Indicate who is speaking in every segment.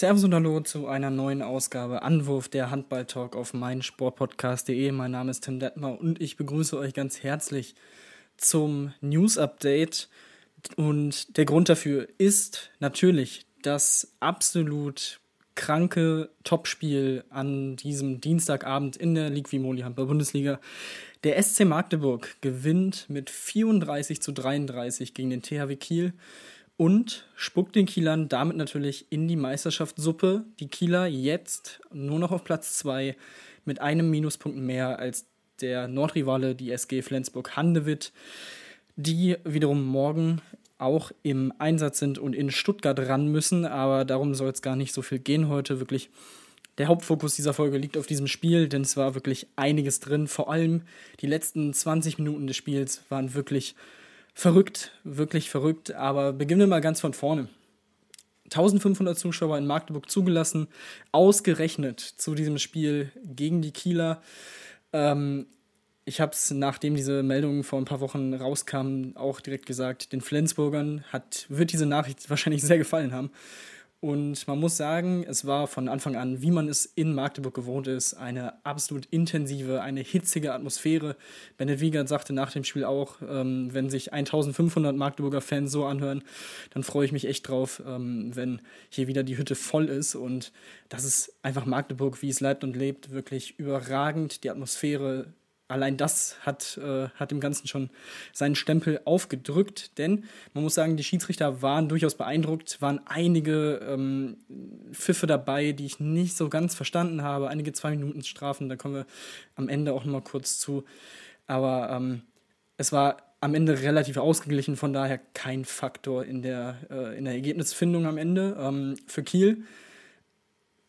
Speaker 1: Servus und Hallo zu einer neuen Ausgabe Anwurf der Handball-Talk auf meinsportpodcast.de. Mein Name ist Tim Detmer und ich begrüße euch ganz herzlich zum News-Update. Und der Grund dafür ist natürlich das absolut kranke Topspiel an diesem Dienstagabend in der League Vimoli Handball Bundesliga. Der SC Magdeburg gewinnt mit 34 zu 33 gegen den THW Kiel und spuckt den Kielern damit natürlich in die Meisterschaftssuppe. Die Kieler jetzt nur noch auf Platz 2 mit einem Minuspunkt mehr als der Nordrivale, die SG Flensburg-Handewitt, die wiederum morgen auch im Einsatz sind und in Stuttgart ran müssen. Aber darum soll es gar nicht so viel gehen heute. Wirklich der Hauptfokus dieser Folge liegt auf diesem Spiel, denn es war wirklich einiges drin. Vor allem die letzten 20 Minuten des Spiels waren wirklich verrückt, wirklich verrückt. Aber beginnen wir mal ganz von vorne. 1500 Zuschauer in Magdeburg zugelassen, ausgerechnet zu diesem Spiel gegen die Kieler. Ähm, ich habe es, nachdem diese Meldung vor ein paar Wochen rauskam, auch direkt gesagt, den Flensburgern hat, wird diese Nachricht wahrscheinlich sehr gefallen haben. Und man muss sagen, es war von Anfang an, wie man es in Magdeburg gewohnt ist, eine absolut intensive, eine hitzige Atmosphäre. Bennett Wiegert sagte nach dem Spiel auch, ähm, wenn sich 1500 Magdeburger Fans so anhören, dann freue ich mich echt drauf, ähm, wenn hier wieder die Hütte voll ist. Und das ist einfach Magdeburg, wie es leibt und lebt, wirklich überragend. Die Atmosphäre allein das hat, äh, hat dem Ganzen schon seinen Stempel aufgedrückt, denn man muss sagen, die Schiedsrichter waren durchaus beeindruckt, waren einige ähm, Pfiffe dabei, die ich nicht so ganz verstanden habe, einige Zwei-Minuten-Strafen, da kommen wir am Ende auch nochmal kurz zu, aber ähm, es war am Ende relativ ausgeglichen, von daher kein Faktor in der, äh, in der Ergebnisfindung am Ende. Ähm, für Kiel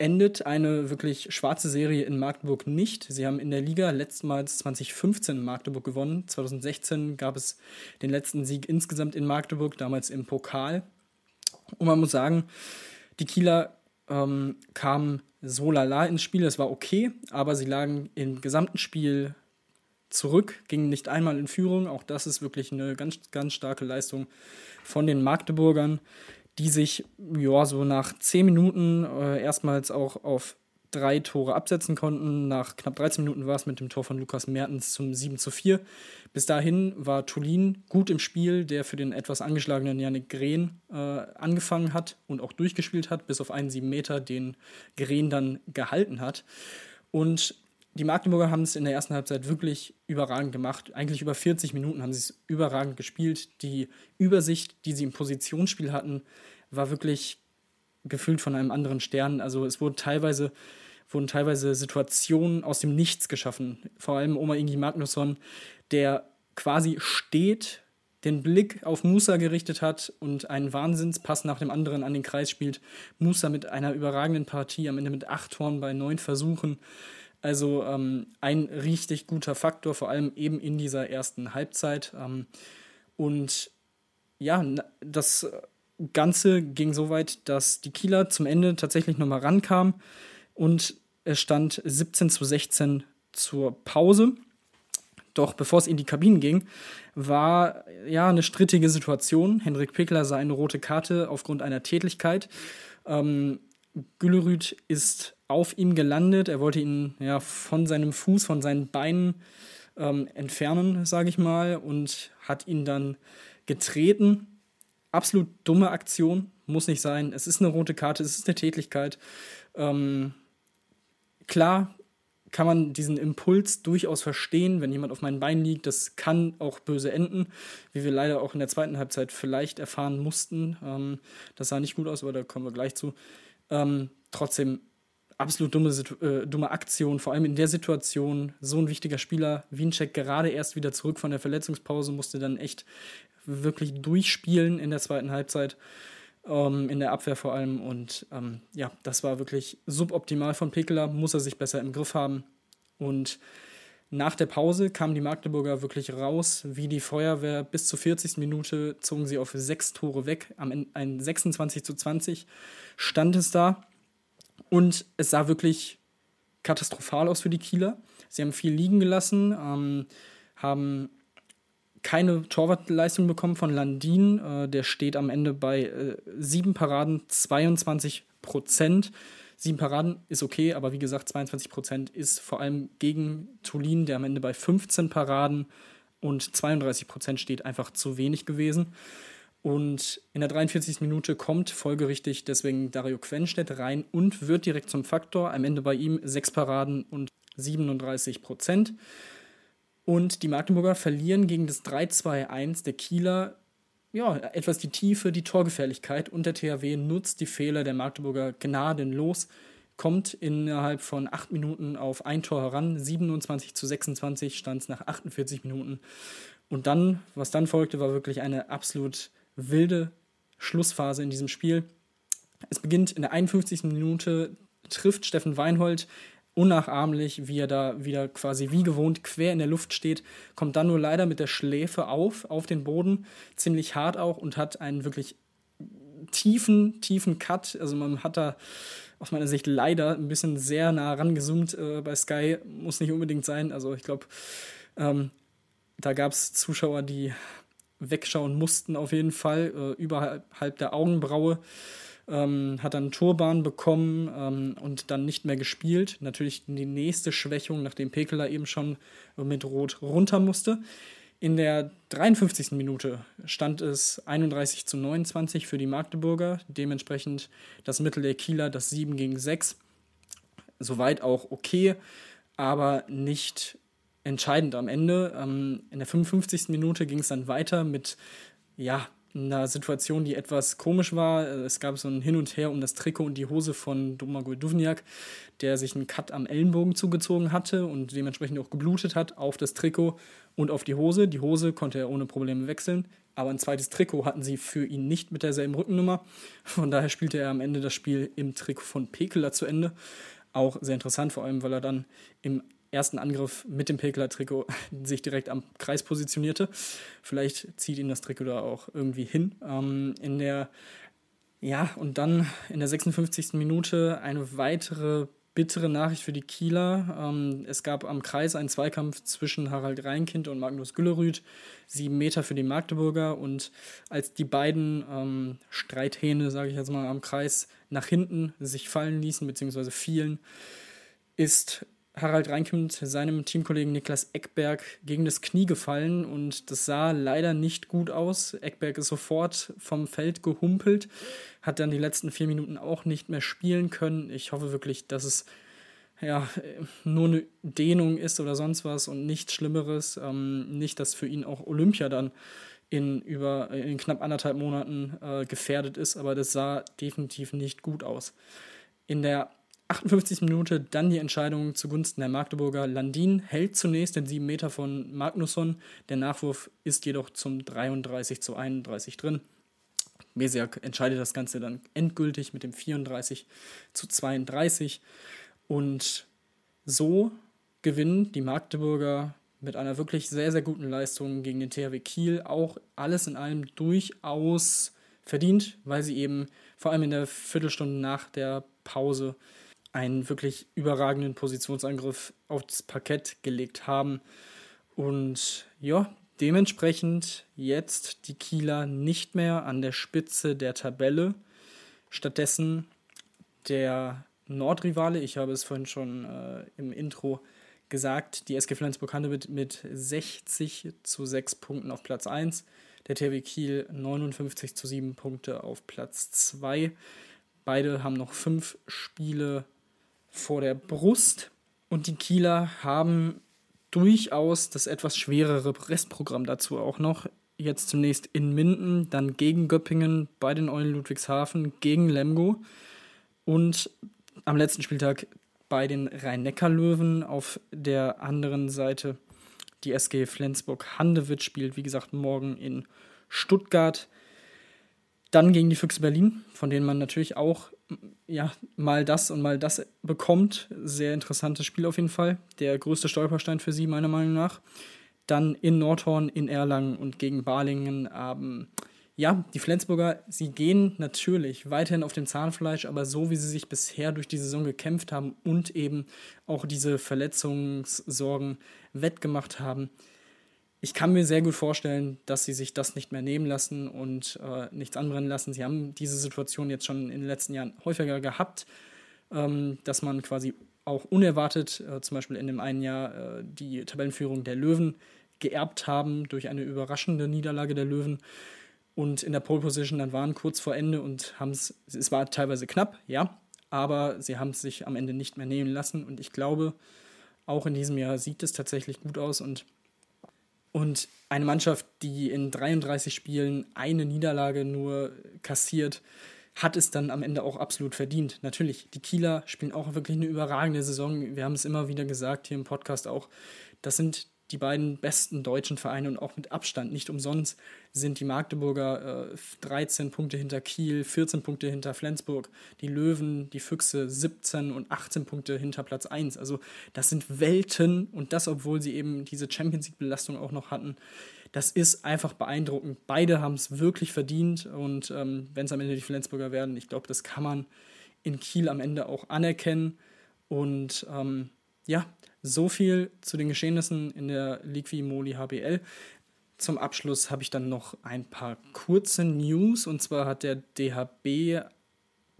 Speaker 1: endet eine wirklich schwarze Serie in Magdeburg nicht. Sie haben in der Liga letztmals 2015 in Magdeburg gewonnen. 2016 gab es den letzten Sieg insgesamt in Magdeburg, damals im Pokal. Und man muss sagen, die Kieler ähm, kamen so lala ins Spiel. Es war okay, aber sie lagen im gesamten Spiel zurück, gingen nicht einmal in Führung. Auch das ist wirklich eine ganz, ganz starke Leistung von den Magdeburgern die sich ja so nach 10 Minuten äh, erstmals auch auf drei Tore absetzen konnten. Nach knapp 13 Minuten war es mit dem Tor von Lukas Mertens zum 7 zu 4. Bis dahin war Tulin gut im Spiel, der für den etwas angeschlagenen Janik Green äh, angefangen hat und auch durchgespielt hat, bis auf einen 7 Meter, den Green dann gehalten hat. Und die Magdeburger haben es in der ersten Halbzeit wirklich überragend gemacht. Eigentlich über 40 Minuten haben sie es überragend gespielt. Die Übersicht, die sie im Positionsspiel hatten, war wirklich gefühlt von einem anderen Stern. Also es wurden teilweise, wurden teilweise Situationen aus dem Nichts geschaffen. Vor allem Oma Ingi Magnusson, der quasi steht, den Blick auf Musa gerichtet hat und einen Wahnsinnspass nach dem anderen an den Kreis spielt. Musa mit einer überragenden Partie, am Ende mit acht Toren bei neun Versuchen. Also ähm, ein richtig guter Faktor, vor allem eben in dieser ersten Halbzeit. Ähm, und ja, das Ganze ging so weit, dass die Kieler zum Ende tatsächlich nochmal rankamen und es stand 17 zu 16 zur Pause. Doch bevor es in die Kabinen ging, war ja eine strittige Situation. Hendrik Pickler sah eine rote Karte aufgrund einer Tätigkeit. Ähm, Güllerüth ist auf ihm gelandet. Er wollte ihn ja von seinem Fuß, von seinen Beinen ähm, entfernen, sage ich mal, und hat ihn dann getreten. Absolut dumme Aktion, muss nicht sein. Es ist eine rote Karte, es ist eine Tätigkeit. Ähm, klar, kann man diesen Impuls durchaus verstehen, wenn jemand auf meinen Beinen liegt. Das kann auch böse enden, wie wir leider auch in der zweiten Halbzeit vielleicht erfahren mussten. Ähm, das sah nicht gut aus, aber da kommen wir gleich zu. Ähm, trotzdem absolut dumme, äh, dumme Aktion, vor allem in der Situation. So ein wichtiger Spieler, Wiencheck gerade erst wieder zurück von der Verletzungspause, musste dann echt wirklich durchspielen in der zweiten Halbzeit ähm, in der Abwehr vor allem. Und ähm, ja, das war wirklich suboptimal von Pekeler, muss er sich besser im Griff haben. Und nach der Pause kamen die Magdeburger wirklich raus, wie die Feuerwehr. Bis zur 40. Minute zogen sie auf sechs Tore weg. Am Ende ein 26 zu 20 stand es da. Und es sah wirklich katastrophal aus für die Kieler. Sie haben viel liegen gelassen, ähm, haben keine Torwartleistung bekommen von Landin. Äh, der steht am Ende bei äh, sieben Paraden, 22 Prozent. Sieben Paraden ist okay, aber wie gesagt, 22 Prozent ist vor allem gegen Tulin, der am Ende bei 15 Paraden und 32 Prozent steht, einfach zu wenig gewesen. Und in der 43. Minute kommt folgerichtig deswegen Dario Quenstedt rein und wird direkt zum Faktor. Am Ende bei ihm sechs Paraden und 37 Prozent. Und die Magdeburger verlieren gegen das 3-2-1 der Kieler ja, etwas die Tiefe, die Torgefährlichkeit und der THW nutzt die Fehler der Magdeburger gnadenlos, kommt innerhalb von acht Minuten auf ein Tor heran, 27 zu 26 stand es nach 48 Minuten. Und dann, was dann folgte, war wirklich eine absolut wilde Schlussphase in diesem Spiel. Es beginnt in der 51. Minute, trifft Steffen Weinhold unnachahmlich, wie er da wieder quasi wie gewohnt quer in der Luft steht, kommt dann nur leider mit der Schläfe auf, auf den Boden, ziemlich hart auch und hat einen wirklich tiefen, tiefen Cut. Also man hat da aus meiner Sicht leider ein bisschen sehr nah rangezoomt äh, bei Sky, muss nicht unbedingt sein. Also ich glaube, ähm, da gab es Zuschauer, die wegschauen mussten auf jeden Fall, äh, überhalb der Augenbraue ähm, hat dann Turban bekommen ähm, und dann nicht mehr gespielt. Natürlich die nächste Schwächung, nachdem Pekeler eben schon mit Rot runter musste. In der 53. Minute stand es 31 zu 29 für die Magdeburger, dementsprechend das Mittel der Kieler, das 7 gegen 6. Soweit auch okay, aber nicht entscheidend am Ende. Ähm, in der 55. Minute ging es dann weiter mit ja, einer Situation, die etwas komisch war. Es gab so ein Hin und Her um das Trikot und die Hose von Domagoj Duvniak, der sich einen Cut am Ellenbogen zugezogen hatte und dementsprechend auch geblutet hat auf das Trikot und auf die Hose. Die Hose konnte er ohne Probleme wechseln, aber ein zweites Trikot hatten sie für ihn nicht mit derselben Rückennummer. Von daher spielte er am Ende das Spiel im Trikot von Pekeler zu Ende. Auch sehr interessant, vor allem weil er dann im ersten Angriff mit dem Pekler-Trikot sich direkt am Kreis positionierte. Vielleicht zieht ihn das Trikot da auch irgendwie hin. Ähm, in der, ja, und dann in der 56. Minute eine weitere bittere Nachricht für die Kieler. Ähm, es gab am Kreis einen Zweikampf zwischen Harald Reinkind und Magnus Güllerüth, sieben Meter für die Magdeburger. Und als die beiden ähm, Streithähne, sage ich jetzt mal, am Kreis nach hinten sich fallen ließen, beziehungsweise fielen, ist Harald Reinkind seinem Teamkollegen Niklas Eckberg gegen das Knie gefallen und das sah leider nicht gut aus. Eckberg ist sofort vom Feld gehumpelt, hat dann die letzten vier Minuten auch nicht mehr spielen können. Ich hoffe wirklich, dass es ja, nur eine Dehnung ist oder sonst was und nichts Schlimmeres. Ähm, nicht, dass für ihn auch Olympia dann in über in knapp anderthalb Monaten äh, gefährdet ist, aber das sah definitiv nicht gut aus. In der 58 Minute dann die Entscheidung zugunsten der Magdeburger. Landin hält zunächst den 7 Meter von Magnusson. Der Nachwurf ist jedoch zum 33 zu 31 drin. Mesiak entscheidet das Ganze dann endgültig mit dem 34 zu 32. Und so gewinnen die Magdeburger mit einer wirklich sehr, sehr guten Leistung gegen den THW Kiel auch alles in allem durchaus verdient, weil sie eben vor allem in der Viertelstunde nach der Pause einen wirklich überragenden Positionsangriff aufs Parkett gelegt haben. Und ja, dementsprechend jetzt die Kieler nicht mehr an der Spitze der Tabelle. Stattdessen der Nordrivale, ich habe es vorhin schon äh, im Intro gesagt, die SG Flensburg-Handewitt mit 60 zu 6 Punkten auf Platz 1, der THW Kiel 59 zu 7 Punkte auf Platz 2. Beide haben noch fünf Spiele vor der Brust. Und die Kieler haben durchaus das etwas schwerere Restprogramm dazu auch noch. Jetzt zunächst in Minden, dann gegen Göppingen, bei den Eulen Ludwigshafen, gegen Lemgo und am letzten Spieltag bei den Rhein-Neckar-Löwen auf der anderen Seite. Die SG Flensburg-Handewitt spielt, wie gesagt, morgen in Stuttgart. Dann gegen die Füchse Berlin, von denen man natürlich auch ja, mal das und mal das bekommt. Sehr interessantes Spiel auf jeden Fall. Der größte Stolperstein für sie, meiner Meinung nach. Dann in Nordhorn, in Erlangen und gegen Balingen. Ähm, ja, die Flensburger, sie gehen natürlich weiterhin auf dem Zahnfleisch, aber so wie sie sich bisher durch die Saison gekämpft haben und eben auch diese Verletzungssorgen wettgemacht haben, ich kann mir sehr gut vorstellen, dass sie sich das nicht mehr nehmen lassen und äh, nichts anbrennen lassen. Sie haben diese Situation jetzt schon in den letzten Jahren häufiger gehabt, ähm, dass man quasi auch unerwartet, äh, zum Beispiel in dem einen Jahr, äh, die Tabellenführung der Löwen geerbt haben durch eine überraschende Niederlage der Löwen und in der Pole Position dann waren kurz vor Ende und haben es, es war teilweise knapp, ja, aber sie haben es sich am Ende nicht mehr nehmen lassen und ich glaube, auch in diesem Jahr sieht es tatsächlich gut aus und und eine Mannschaft, die in 33 Spielen eine Niederlage nur kassiert, hat es dann am Ende auch absolut verdient. Natürlich, die Kieler spielen auch wirklich eine überragende Saison. Wir haben es immer wieder gesagt hier im Podcast auch. Das sind die beiden besten deutschen Vereine und auch mit Abstand. Nicht umsonst sind die Magdeburger äh, 13 Punkte hinter Kiel, 14 Punkte hinter Flensburg, die Löwen, die Füchse 17 und 18 Punkte hinter Platz 1. Also das sind Welten und das, obwohl sie eben diese Champions League-Belastung auch noch hatten. Das ist einfach beeindruckend. Beide haben es wirklich verdient und ähm, wenn es am Ende die Flensburger werden, ich glaube, das kann man in Kiel am Ende auch anerkennen. Und ähm, ja, so viel zu den Geschehnissen in der Liqui Moli HBL. Zum Abschluss habe ich dann noch ein paar kurze News und zwar hat der DHB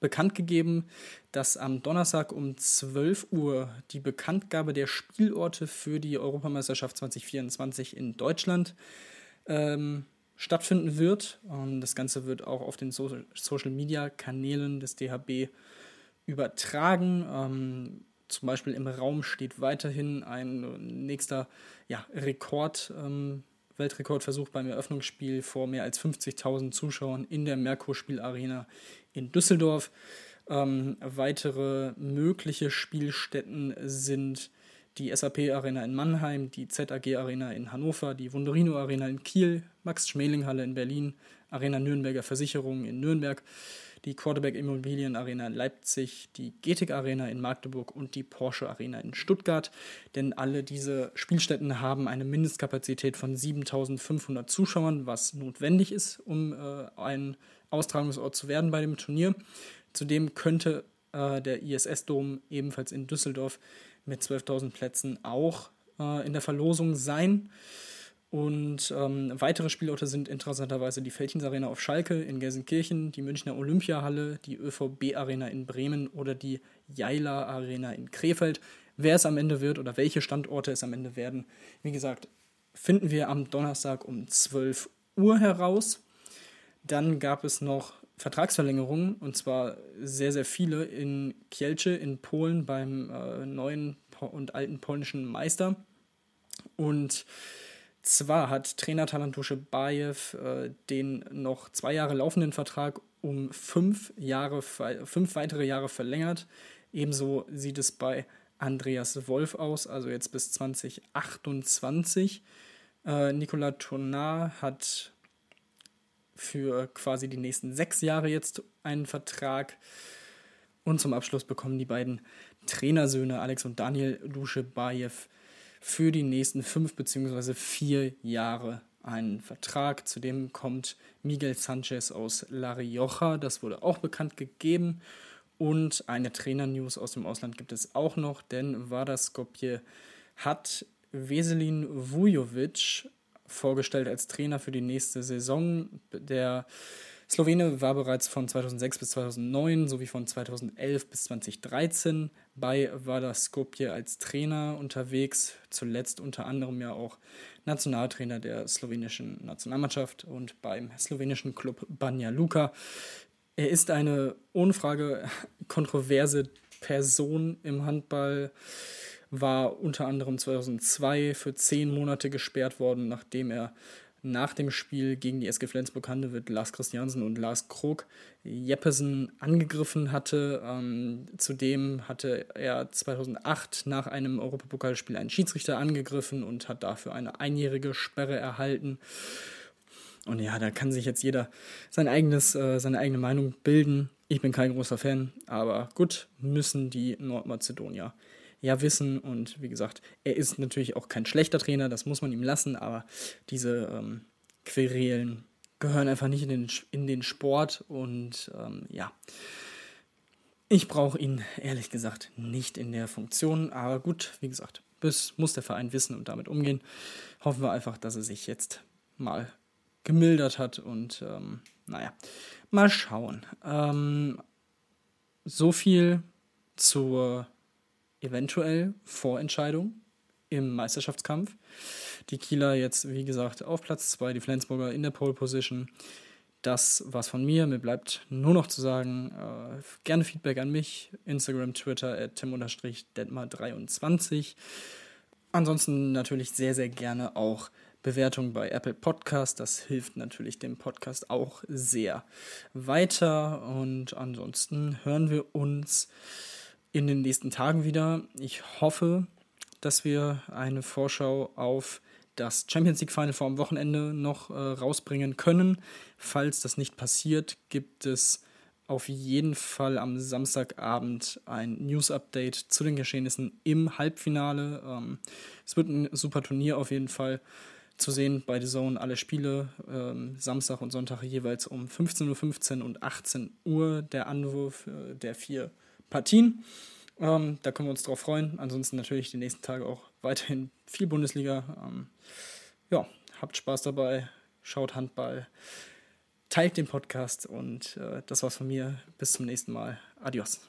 Speaker 1: bekannt gegeben, dass am Donnerstag um 12 Uhr die Bekanntgabe der Spielorte für die Europameisterschaft 2024 in Deutschland ähm, stattfinden wird. Und das Ganze wird auch auf den so Social Media Kanälen des DHB übertragen. Ähm, zum Beispiel im Raum steht weiterhin ein nächster ja, Rekord, ähm, Weltrekordversuch beim Eröffnungsspiel vor mehr als 50.000 Zuschauern in der Merkur-Spielarena in Düsseldorf. Ähm, weitere mögliche Spielstätten sind die SAP Arena in Mannheim, die ZAG Arena in Hannover, die Wunderino Arena in Kiel, Max Schmeling Halle in Berlin, Arena Nürnberger Versicherung in Nürnberg, die Quarterback Immobilien Arena in Leipzig, die Getik Arena in Magdeburg und die Porsche Arena in Stuttgart. Denn alle diese Spielstätten haben eine Mindestkapazität von 7500 Zuschauern, was notwendig ist, um äh, ein Austragungsort zu werden bei dem Turnier. Zudem könnte äh, der ISS-Dom ebenfalls in Düsseldorf mit 12.000 Plätzen auch äh, in der Verlosung sein. Und ähm, weitere Spielorte sind interessanterweise die Feldchens Arena auf Schalke in Gelsenkirchen, die Münchner Olympiahalle, die ÖVB Arena in Bremen oder die Jaila Arena in Krefeld. Wer es am Ende wird oder welche Standorte es am Ende werden, wie gesagt, finden wir am Donnerstag um 12 Uhr heraus. Dann gab es noch Vertragsverlängerungen und zwar sehr, sehr viele in Kielce in Polen beim äh, neuen und alten polnischen Meister. Und zwar hat Trainer Talantusche Bayev äh, den noch zwei Jahre laufenden Vertrag um fünf, Jahre, fünf weitere Jahre verlängert. Ebenso sieht es bei Andreas Wolf aus, also jetzt bis 2028. Äh, Nicolas Tournard hat für quasi die nächsten sechs Jahre jetzt einen Vertrag. Und zum Abschluss bekommen die beiden Trainersöhne Alex und Daniel Duschebaev für die nächsten fünf bzw. vier Jahre einen Vertrag. Zudem kommt Miguel Sanchez aus La Rioja, das wurde auch bekannt gegeben. Und eine Trainer-News aus dem Ausland gibt es auch noch, denn Vardar Skopje hat Veselin Vujovic vorgestellt als Trainer für die nächste Saison. Der Slowene war bereits von 2006 bis 2009 sowie von 2011 bis 2013 bei Vardar Skopje als Trainer unterwegs, zuletzt unter anderem ja auch Nationaltrainer der slowenischen Nationalmannschaft und beim slowenischen Club Banja Luka. Er ist eine ohne Frage kontroverse Person im Handball war unter anderem 2002 für zehn Monate gesperrt worden, nachdem er nach dem Spiel gegen die SG Flensburg-Handewitt Lars Christiansen und Lars Krog Jeppesen angegriffen hatte. Ähm, zudem hatte er 2008 nach einem Europapokalspiel einen Schiedsrichter angegriffen und hat dafür eine einjährige Sperre erhalten. Und ja, da kann sich jetzt jeder sein eigenes, äh, seine eigene Meinung bilden. Ich bin kein großer Fan, aber gut, müssen die Nordmazedonier ja wissen. Und wie gesagt, er ist natürlich auch kein schlechter Trainer, das muss man ihm lassen, aber diese ähm, Querelen gehören einfach nicht in den, in den Sport und ähm, ja. Ich brauche ihn ehrlich gesagt nicht in der Funktion, aber gut, wie gesagt, das muss der Verein wissen und damit umgehen. Hoffen wir einfach, dass er sich jetzt mal gemildert hat und ähm, naja, mal schauen. Ähm, so viel zur eventuell Vorentscheidung im Meisterschaftskampf. Die Kieler jetzt, wie gesagt, auf Platz 2, die Flensburger in der Pole Position. Das war's von mir. Mir bleibt nur noch zu sagen, äh, gerne Feedback an mich. Instagram, Twitter, at tim-detmar23. Ansonsten natürlich sehr, sehr gerne auch Bewertung bei Apple Podcast. Das hilft natürlich dem Podcast auch sehr weiter. Und ansonsten hören wir uns in den nächsten Tagen wieder. Ich hoffe, dass wir eine Vorschau auf das Champions League Final vor am Wochenende noch äh, rausbringen können. Falls das nicht passiert, gibt es auf jeden Fall am Samstagabend ein News-Update zu den Geschehnissen im Halbfinale. Ähm, es wird ein super Turnier auf jeden Fall zu sehen bei The Zone. Alle Spiele ähm, Samstag und Sonntag jeweils um 15.15 Uhr und 18 Uhr der Anwurf äh, der vier Partien. Ähm, da können wir uns drauf freuen. Ansonsten natürlich die nächsten Tage auch weiterhin viel Bundesliga. Ähm, ja, habt Spaß dabei, schaut Handball, teilt den Podcast und äh, das war's von mir. Bis zum nächsten Mal. Adios.